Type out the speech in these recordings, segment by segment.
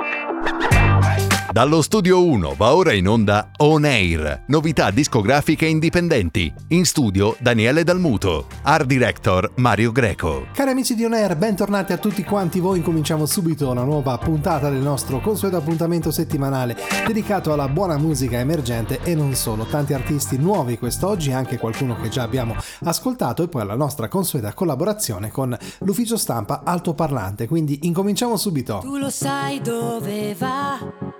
Ha ha Dallo studio 1 va ora in onda On Air, novità discografiche indipendenti. In studio Daniele Dalmuto, art director Mario Greco. Cari amici di On Air, bentornati a tutti quanti voi. Incominciamo subito una nuova puntata del nostro consueto appuntamento settimanale dedicato alla buona musica emergente e non solo. Tanti artisti nuovi quest'oggi, anche qualcuno che già abbiamo ascoltato e poi alla nostra consueta collaborazione con l'ufficio stampa altoparlante. Quindi incominciamo subito. Tu lo sai dove va?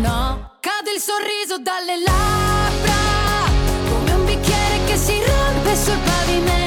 no? Cade il sorriso dalle labbra, come un bicchiere che si rompe sul pavimento.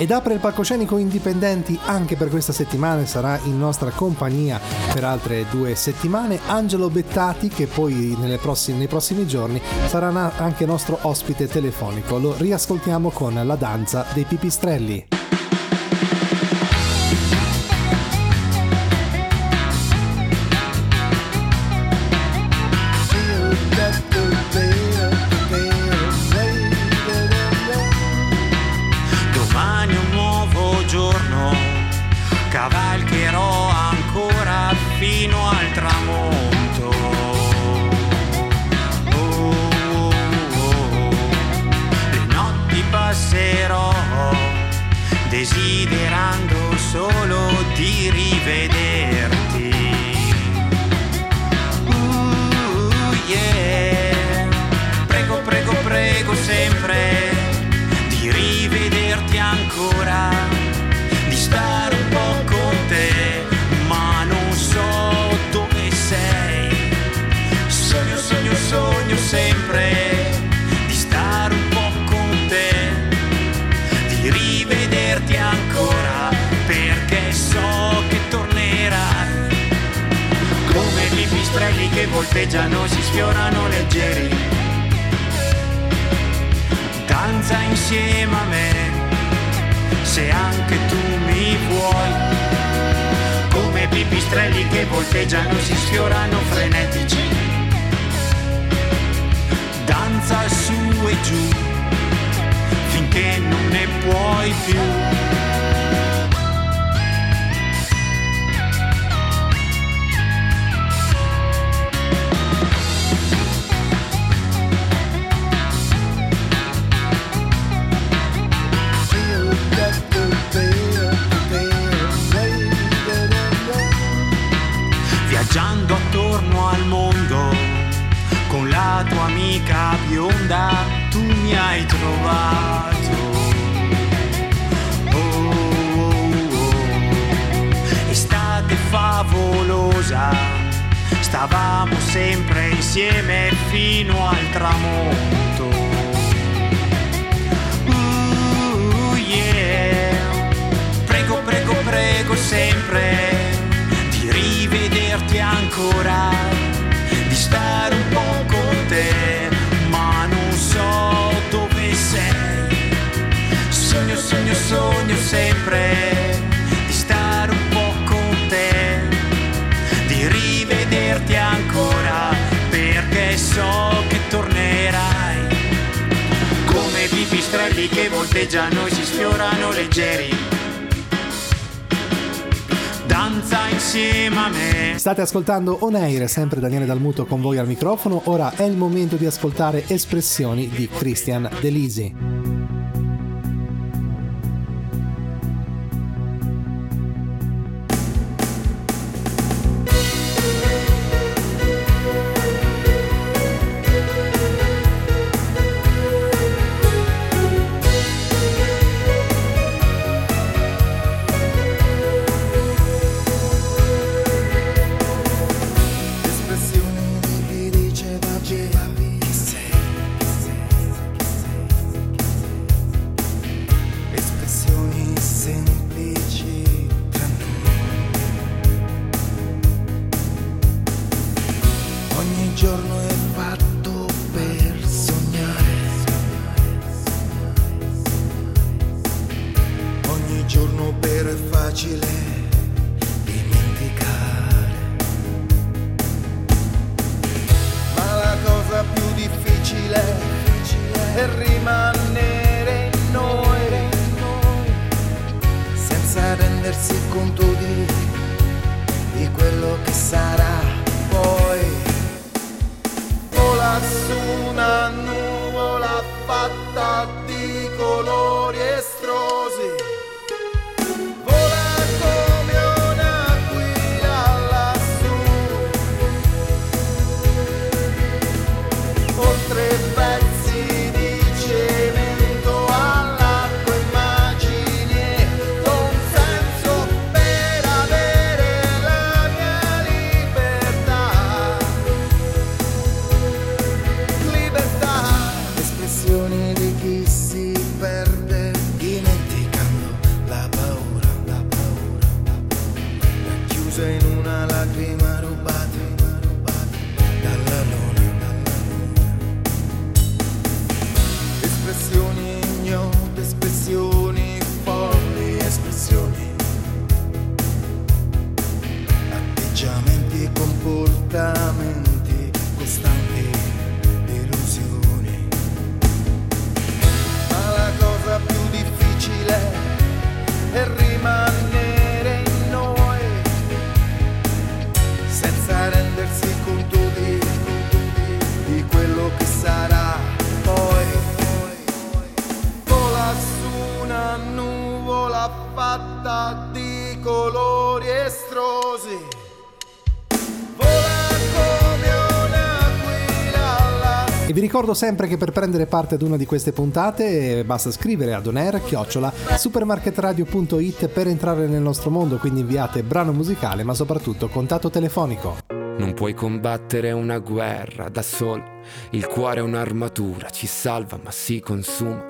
Ed apre il palcoscenico indipendenti anche per questa settimana sarà in nostra compagnia per altre due settimane Angelo Bettati che poi prossime, nei prossimi giorni sarà anche nostro ospite telefonico. Lo riascoltiamo con la danza dei pipistrelli. Volteggiano, si sfiorano leggeri. Danza insieme a me, se anche tu mi vuoi. Come pipistrelli che volteggiano, si sfiorano frenetici. Danza su e giù, finché non ne puoi più. Tua amica bionda tu mi hai trovato. Oh, oh, oh. Estate favolosa, stavamo sempre insieme fino al tramonto. Uh, yeah. Prego, prego, prego sempre di rivederti ancora, di stare un po' Sogno, sogno, sogno sempre di stare un po' con te, di rivederti ancora, perché so che tornerai. Come pipistrelli che volteggiano e si sfiorano leggeri danza insieme a me. State ascoltando On Air, sempre Daniele Dalmuto con voi al microfono. Ora è il momento di ascoltare espressioni di Christian Delisi. Quello fatta di colori estrosi. E vi ricordo sempre che per prendere parte ad una di queste puntate eh, basta scrivere ad onair chiocciola supermarketradio.it per entrare nel nostro mondo, quindi inviate brano musicale ma soprattutto contatto telefonico. Non puoi combattere una guerra da solo, il cuore è un'armatura, ci salva ma si consuma.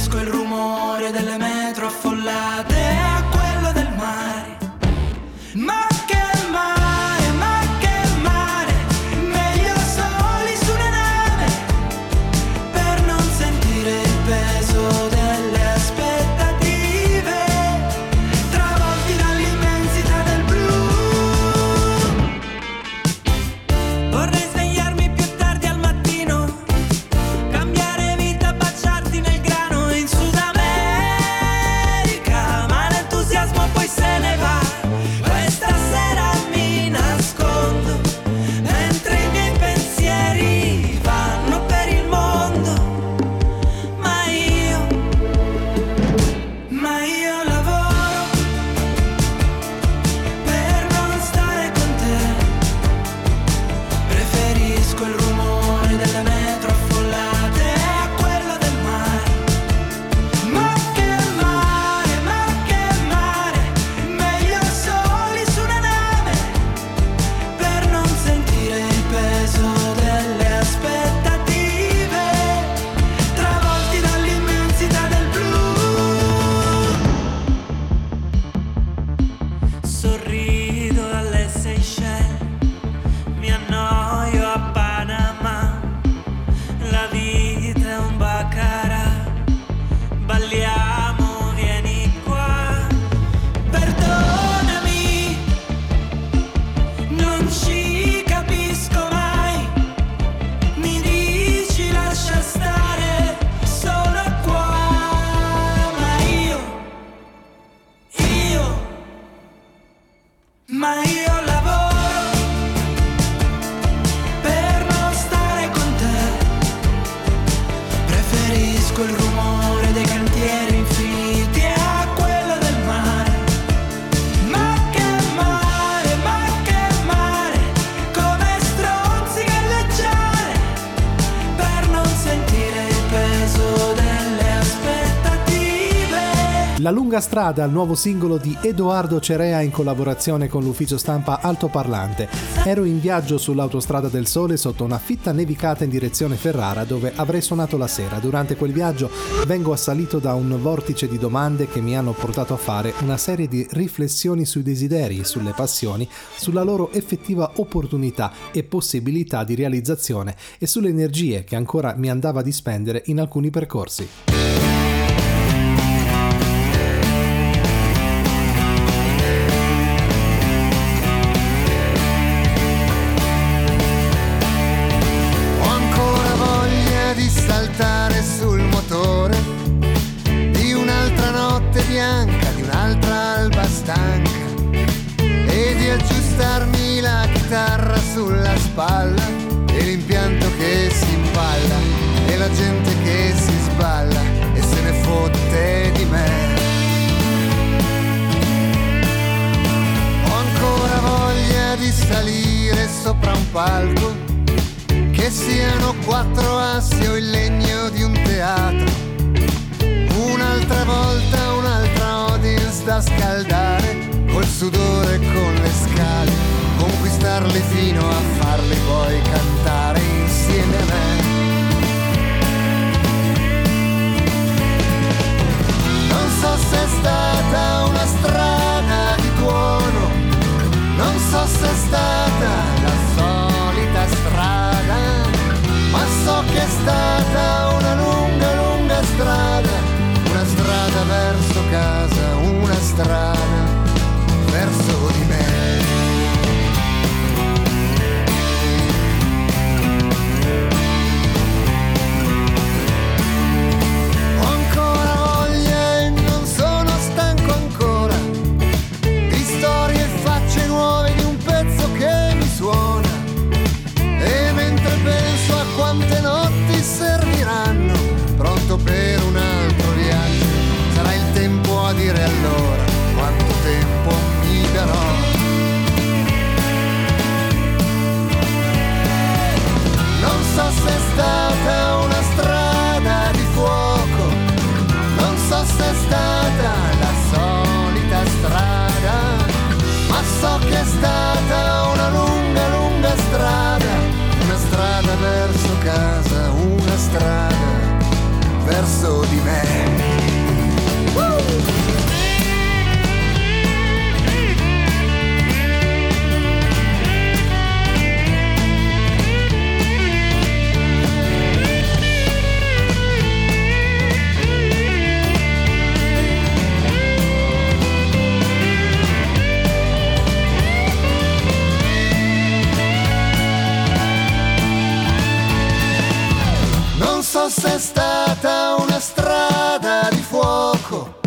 disco el strada, il nuovo singolo di Edoardo Cerea in collaborazione con l'ufficio stampa Altoparlante. Ero in viaggio sull'autostrada del Sole sotto una fitta nevicata in direzione Ferrara dove avrei suonato la sera. Durante quel viaggio vengo assalito da un vortice di domande che mi hanno portato a fare una serie di riflessioni sui desideri, sulle passioni, sulla loro effettiva opportunità e possibilità di realizzazione e sulle energie che ancora mi andava di spendere in alcuni percorsi. Spalla e l'impianto che si impalla e la gente che si sballa e se ne fotte di me. Ho ancora voglia di salire sopra un palco, che siano quattro assi o il legno di un teatro. Un'altra volta un'altra audience da scaldare, col sudore e con le scale conquistarli fino a farli poi cantare insieme a me. Non so se è stata una strada di tuono, non so se è stata la solita strada, ma so che è stata una lunga, lunga strada, una strada verso casa, una strada verso di me. stata la solita strada, ma so che è stata una lunga, lunga strada, una strada verso casa, una strada verso di me. se è stata una strada di fuoco,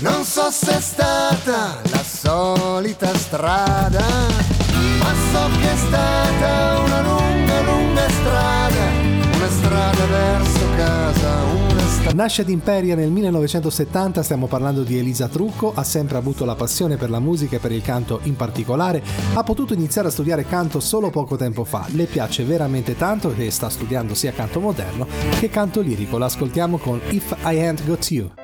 non so se è stata la solita strada, ma so che è stata una lunga, lunga strada, una strada verde Nasce ad Imperia nel 1970, stiamo parlando di Elisa Trucco, ha sempre avuto la passione per la musica e per il canto in particolare, ha potuto iniziare a studiare canto solo poco tempo fa, le piace veramente tanto che sta studiando sia canto moderno che canto lirico, l'ascoltiamo con If I Ain't Got You.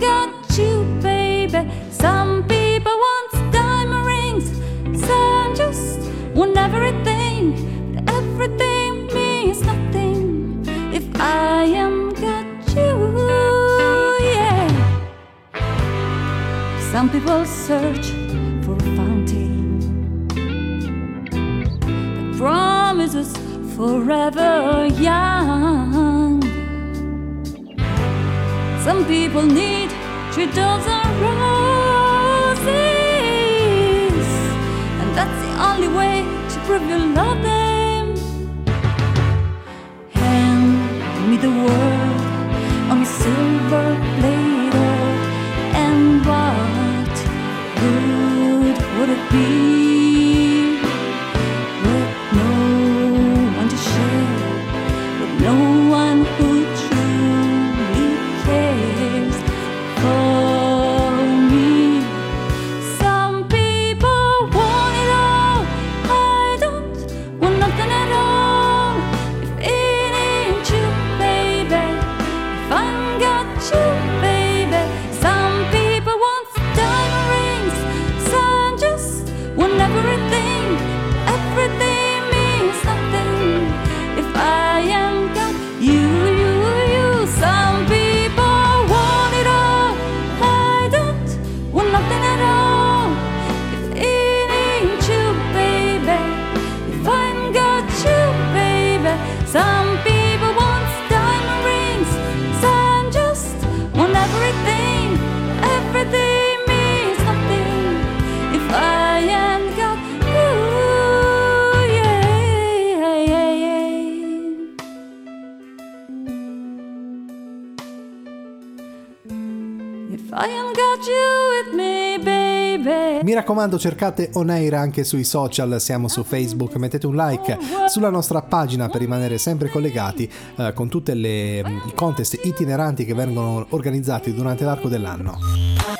got you, baby. Some people want diamond rings, some just want everything. But everything means nothing if I am got you, yeah. Some people search for a fountain that promises forever young. Some people need. She doesn't roses, and that's the only way to prove you love them. Hand me the world on silver plate. raccomando cercate On Air anche sui social, siamo su Facebook, mettete un like sulla nostra pagina per rimanere sempre collegati eh, con tutti mm, i contest itineranti che vengono organizzati durante l'arco dell'anno.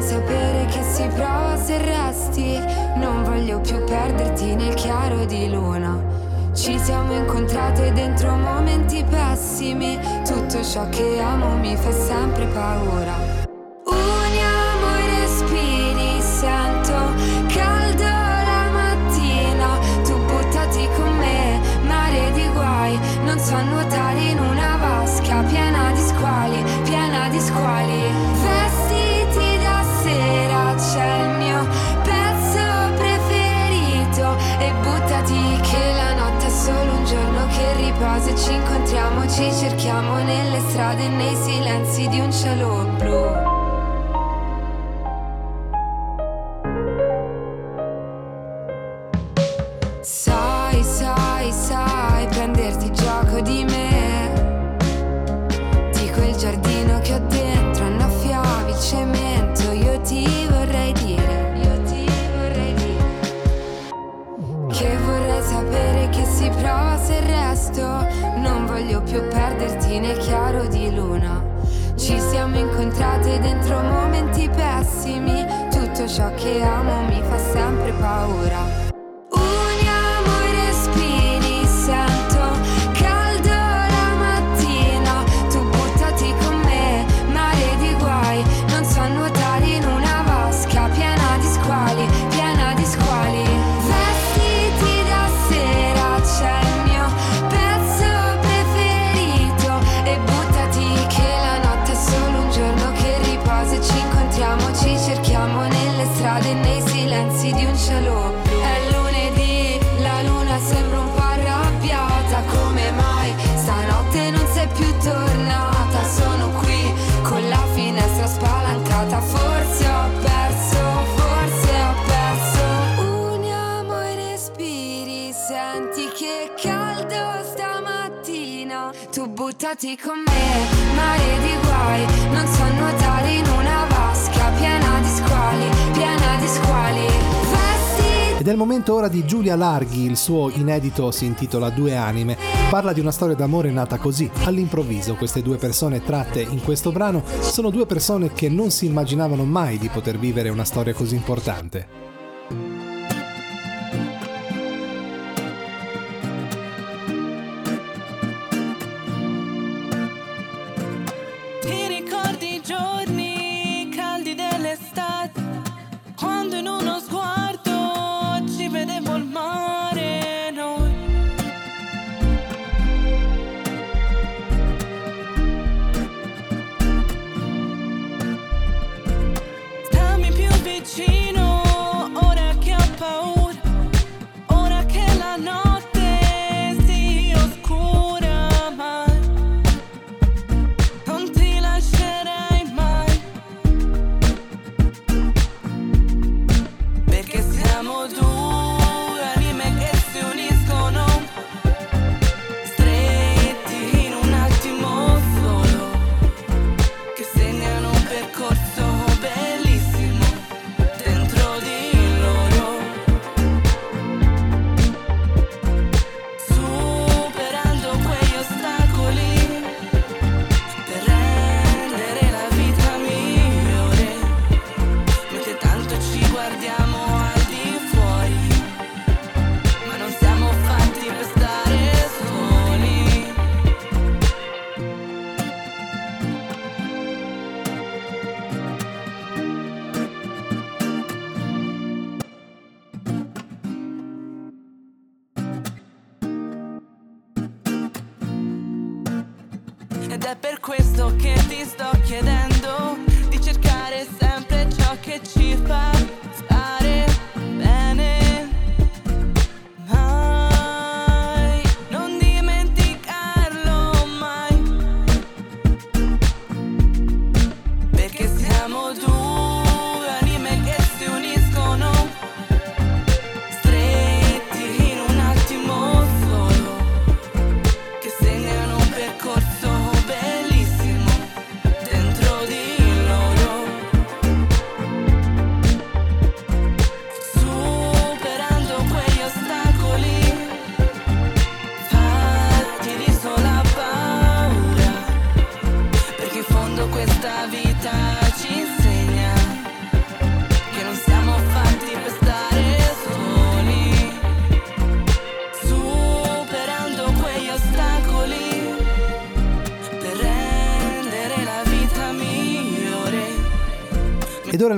Vorrei sapere che si prova se resti. Non voglio più perderti nel chiaro di luna. Ci siamo incontrate dentro momenti pessimi. Tutto ciò che amo mi fa sempre paura. Ci cerchiamo nelle strade, nei silenzi di un cielo blu. entrate dentro momenti pessimi, tutto ciò che amo mi fa sempre paura. buttati con me, mare di guai, non so nuotare in una vasca piena di squali, piena di squali. Ed è il momento ora di Giulia Larghi, il suo inedito si intitola Due anime. Parla di una storia d'amore nata così, all'improvviso. Queste due persone tratte in questo brano sono due persone che non si immaginavano mai di poter vivere una storia così importante.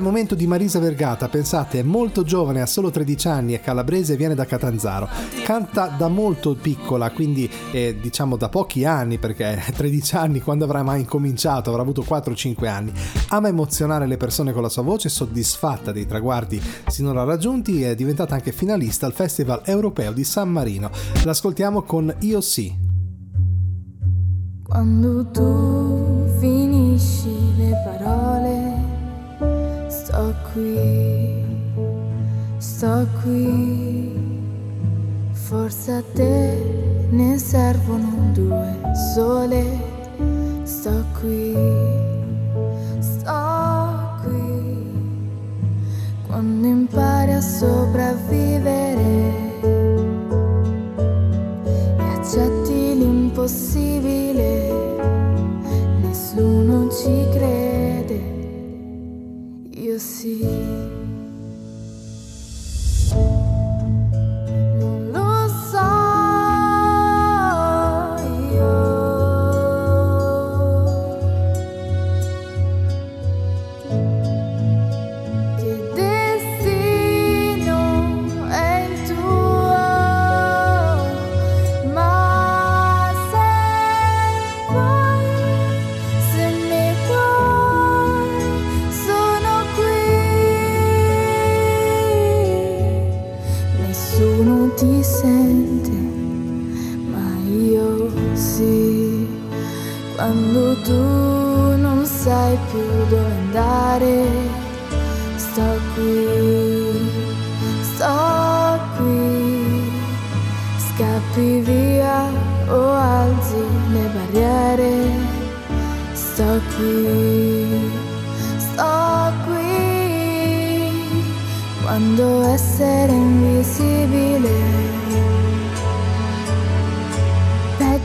Il momento di Marisa Vergata, pensate, è molto giovane, ha solo 13 anni, è calabrese e viene da Catanzaro. Canta da molto piccola, quindi eh, diciamo da pochi anni, perché 13 anni quando avrà mai incominciato, avrà avuto 4-5 anni. Ama emozionare le persone con la sua voce, soddisfatta dei traguardi sinora raggiunti, è diventata anche finalista al Festival Europeo di San Marino. L'ascoltiamo con Io sì. Quando tu finisci le parole, sto qui, sto qui. Forse a te ne servono due sole. Sto qui, sto qui. Quando impari a sopravvivere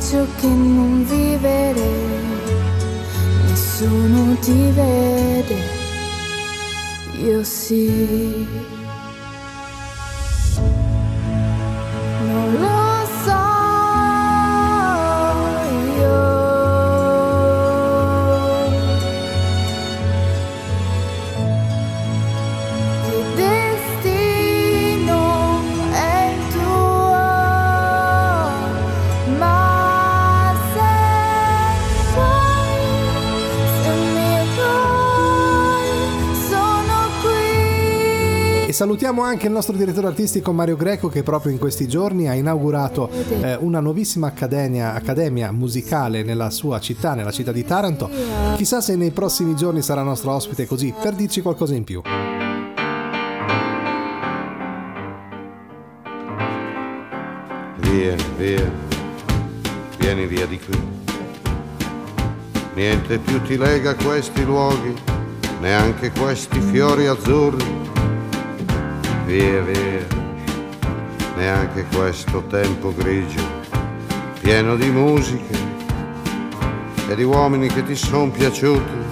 peggio che non vivere nessuno ti vede. Io sì salutiamo anche il nostro direttore artistico Mario Greco che proprio in questi giorni ha inaugurato eh, una nuovissima accademia, accademia, musicale nella sua città, nella città di Taranto. Chissà se nei prossimi giorni sarà nostro ospite così per dirci qualcosa in più. Via, via, vieni via di qui. Niente più ti lega a questi luoghi, neanche questi fiori azzurri via via, neanche questo tempo grigio, pieno di musiche e di uomini che ti sono piaciuti.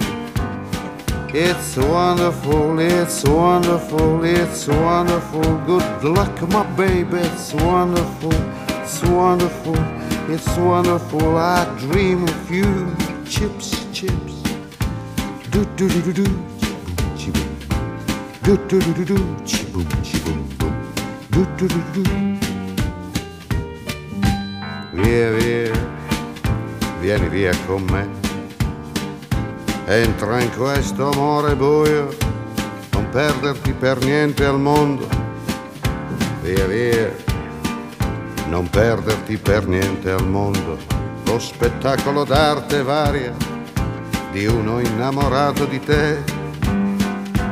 It's wonderful, it's wonderful, it's wonderful. Good luck, my baby, it's wonderful, it's wonderful, it's wonderful. I dream of you, chips, chips. Do do do do do, do Via, via, vieni via con me. Entra in questo amore buio, non perderti per niente al mondo. Via, via, non perderti per niente al mondo. Lo spettacolo d'arte varia di uno innamorato di te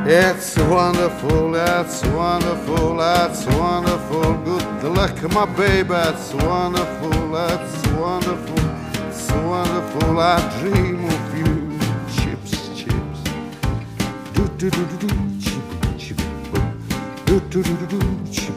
it's wonderful, that's wonderful, that's wonderful. Good luck, my baby, that's wonderful, that's wonderful, it's wonderful. I dream of you. Chips, chips. Do do do do do, chip chip Do do do do do, chip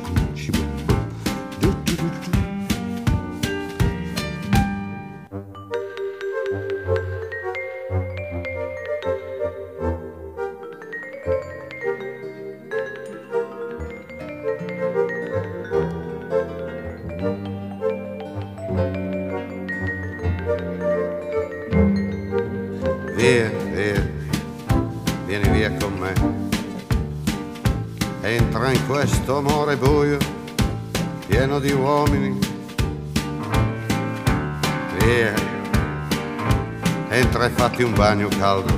fatti un bagno caldo.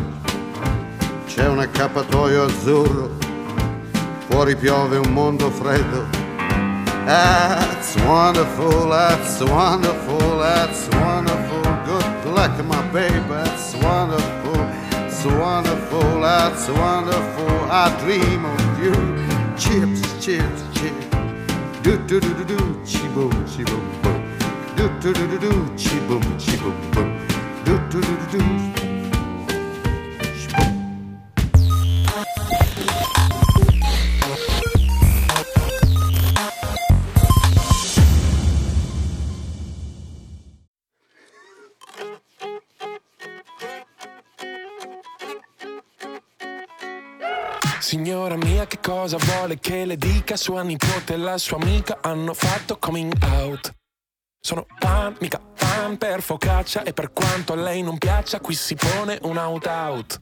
C'è un accappatoio azzurro, fuori piove un mondo freddo. That's wonderful, that's wonderful, that's wonderful. Good luck, my baby, that's wonderful, it's wonderful, that's wonderful. I dream of you. Chips, chips, chips. Do do do do do, chi boom, chi boom boom. Do do do do do, chi boom, chi boom boom. Do do do do do. Cosa vuole che le dica? Sua nipote e la sua amica hanno fatto coming out. Sono pan, mica pan per focaccia e per quanto a lei non piaccia, qui si pone un out-out.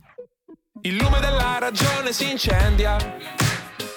Il lume della ragione si incendia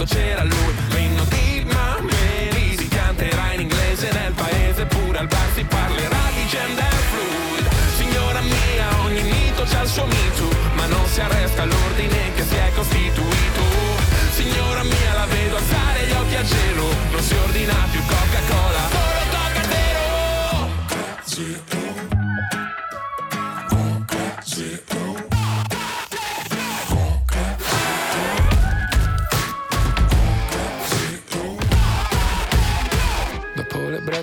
quando c'era lui. L'inno di Mameli si canterà in inglese nel paese, pure al bar si parlerà di gender fluid. Signora mia, ogni mito c'ha il suo mito, ma non si arresta l'ordine che si è costituito. Signora mia, la vedo alzare gli occhi a cielo, non si ordina più Coca-Cola.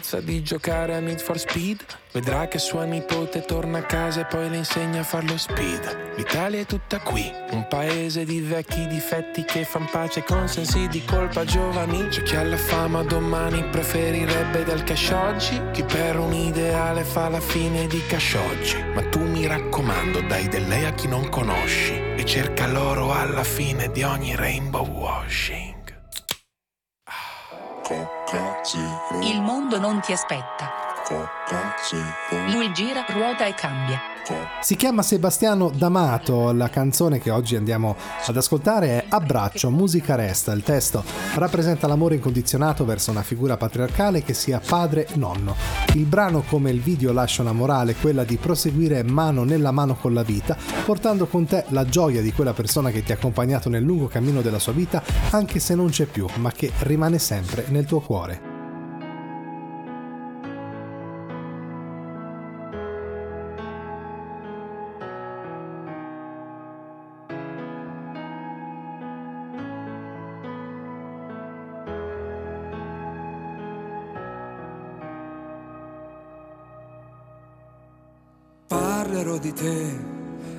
L'ebbrezza di giocare a Need for Speed. Vedrà che sua nipote torna a casa e poi le insegna a farlo speed. L'Italia è tutta qui, un paese di vecchi difetti che fan pace con sensi di colpa giovani. C'è chi ha la fama domani preferirebbe del cash oggi. Chi per un ideale fa la fine di cash oggi. Ma tu mi raccomando dai del lei a chi non conosci E cerca l'oro alla fine di ogni rainbow washing Il mondo non ti aspetta. Lui gira, ruota e cambia. Si chiama Sebastiano D'Amato, la canzone che oggi andiamo ad ascoltare è Abbraccio, musica resta. Il testo rappresenta l'amore incondizionato verso una figura patriarcale che sia padre nonno. Il brano come il video lascia una morale, quella di proseguire mano nella mano con la vita, portando con te la gioia di quella persona che ti ha accompagnato nel lungo cammino della sua vita, anche se non c'è più, ma che rimane sempre nel tuo cuore. Parlerò di te,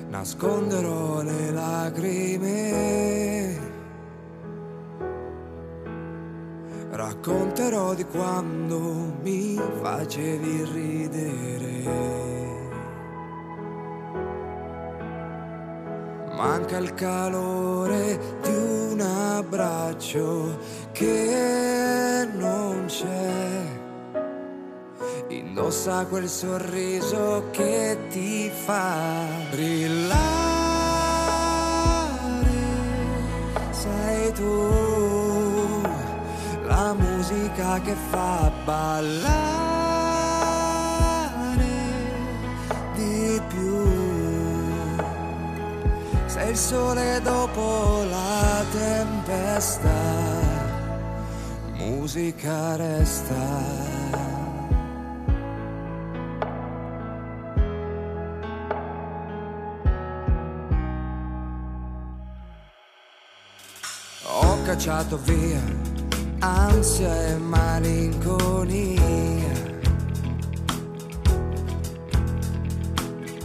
nasconderò le lacrime. Racconterò di quando mi facevi ridere. Manca il calore di un abbraccio che non c'è. Indossa quel sorriso che ti fa brillare. Sei tu la musica che fa ballare di più. Sei il sole dopo la tempesta, musica resta. Cacciato via ansia e malinconia.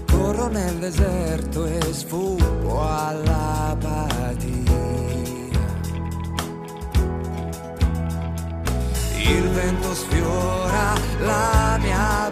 Corro nel deserto e sfuggo all'apatia. Il vento sfiora la mia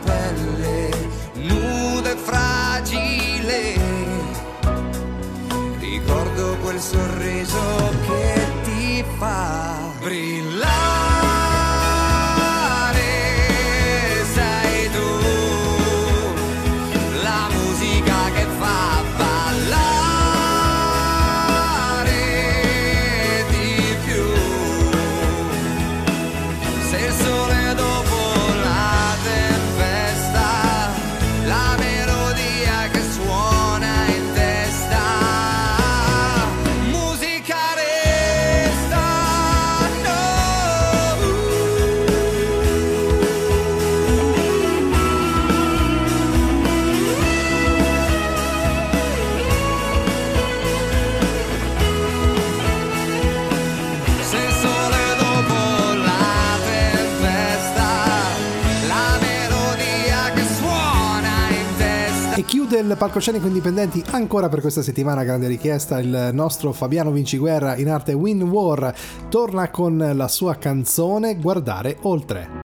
palcoscenico indipendenti ancora per questa settimana, grande richiesta, il nostro Fabiano Vinciguerra in arte Win War. Torna con la sua canzone Guardare oltre.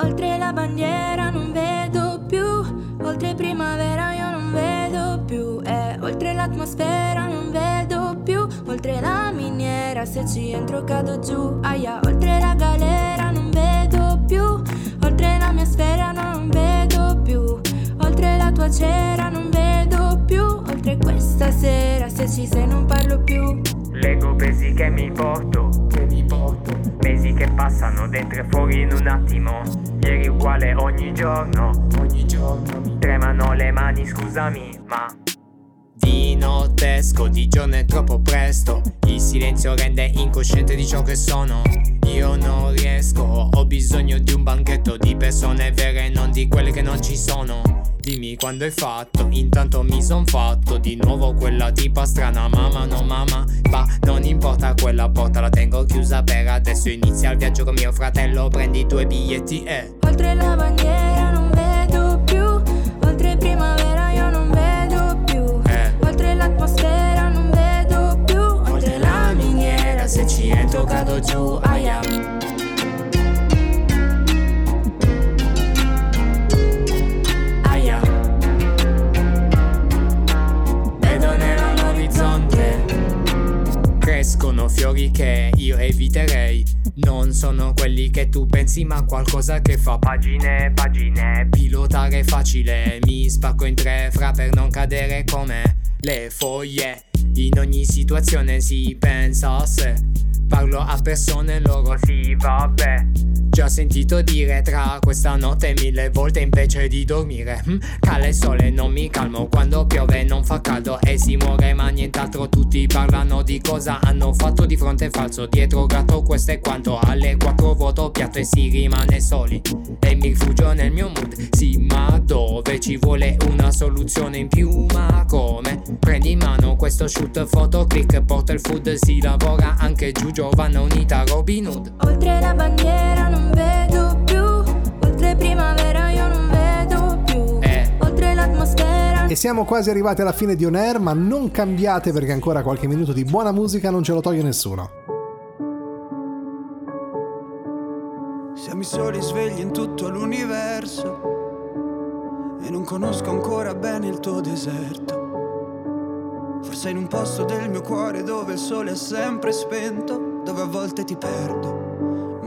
Oltre la bandiera non vedo più, oltre primavera io non vedo più, e oltre l'atmosfera oltre la miniera se ci entro cado giù, aia, oltre la galera non vedo più, oltre la mia sfera non vedo più, oltre la tua cera non vedo più, oltre questa sera se ci sei non parlo più. Lego pesi che mi porto, che mi porto. Mesi che passano dentro e fuori in un attimo. Ieri uguale ogni giorno, ogni giorno. Tremano le mani, scusami, ma Di notte esco, di giorno è troppo presto. Il silenzio rende incosciente di ciò che sono. Io non riesco, ho bisogno di un banchetto Di persone vere, non di quelle che non ci sono. Dimmi quando hai fatto, intanto mi son fatto Di nuovo quella tipa strana, mamma no mamma Bah, non importa quella porta, la tengo chiusa per adesso. Inizia il viaggio con mio fratello, prendi due biglietti e Oltre la bandiera entro cado giù, aia. Aia. Vedo nell'orizzonte. Crescono fiori che io eviterei. Non sono quelli che tu pensi ma qualcosa che fa Pagine, pagine. Pilotare facile Mi spacco in tre fra per non cadere come le foglie. In ogni situazione si pensa a sé Parlo a persone loro. Sì, vabbè Già sentito dire tra questa notte mille volte invece di dormire. Hm? Cala il sole non mi calmo quando piove non fa caldo e si muore ma nient'altro. Tutti parlano di cosa hanno fatto di fronte falso Dietro gatto questo è quanto. Alle quattro voto piatto e si rimane soli. E mi rifugio nel mio mood Sì ma dove ci vuole una soluzione in più? Ma come? Prendi in mano questo shoot foto click porta il food Si lavora anche giù Giovanna unita Robin Hood. Oltre la bandiera non vedo più, oltre primavera io non vedo più, Eh. oltre l'atmosfera E siamo quasi arrivati alla fine di On Air, ma non cambiate perché ancora qualche minuto di buona musica non ce lo toglie nessuno. Siamo i soli svegli in tutto l'universo e non conosco ancora bene il tuo deserto. Forse in un posto del mio cuore dove il sole è sempre spento, dove a volte ti perdo,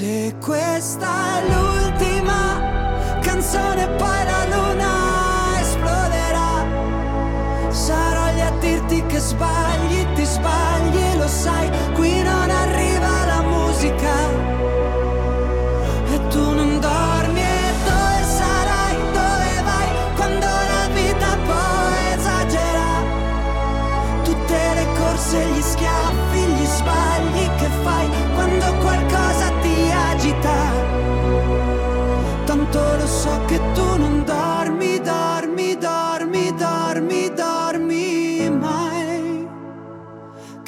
Se questa è l'ultima canzone, poi la luna esploderà. Sarò lì a dirti che sbagli,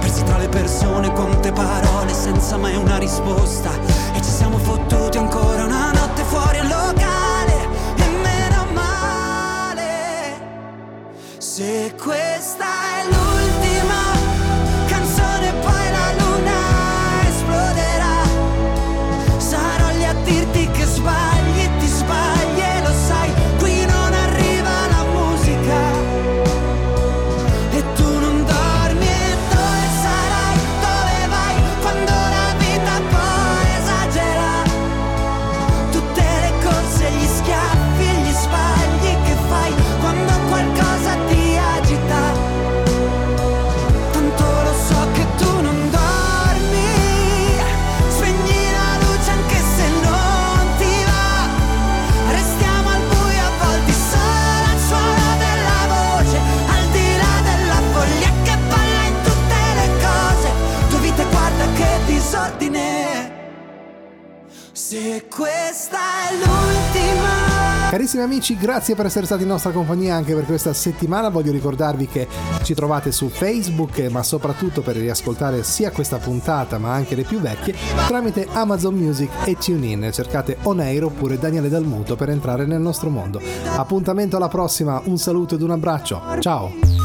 Persi tra le persone, quante parole senza mai una risposta. E ci siamo fottuti ancora una notte fuori al amici, grazie per essere stati in nostra compagnia anche per questa settimana. Voglio ricordarvi che ci trovate su Facebook, ma soprattutto per riascoltare sia questa puntata ma anche le più vecchie tramite Amazon Music e TuneIn. Cercate Oneiro oppure Daniele Dalmuto per entrare nel nostro mondo. Appuntamento alla prossima, un saluto ed un abbraccio. Ciao!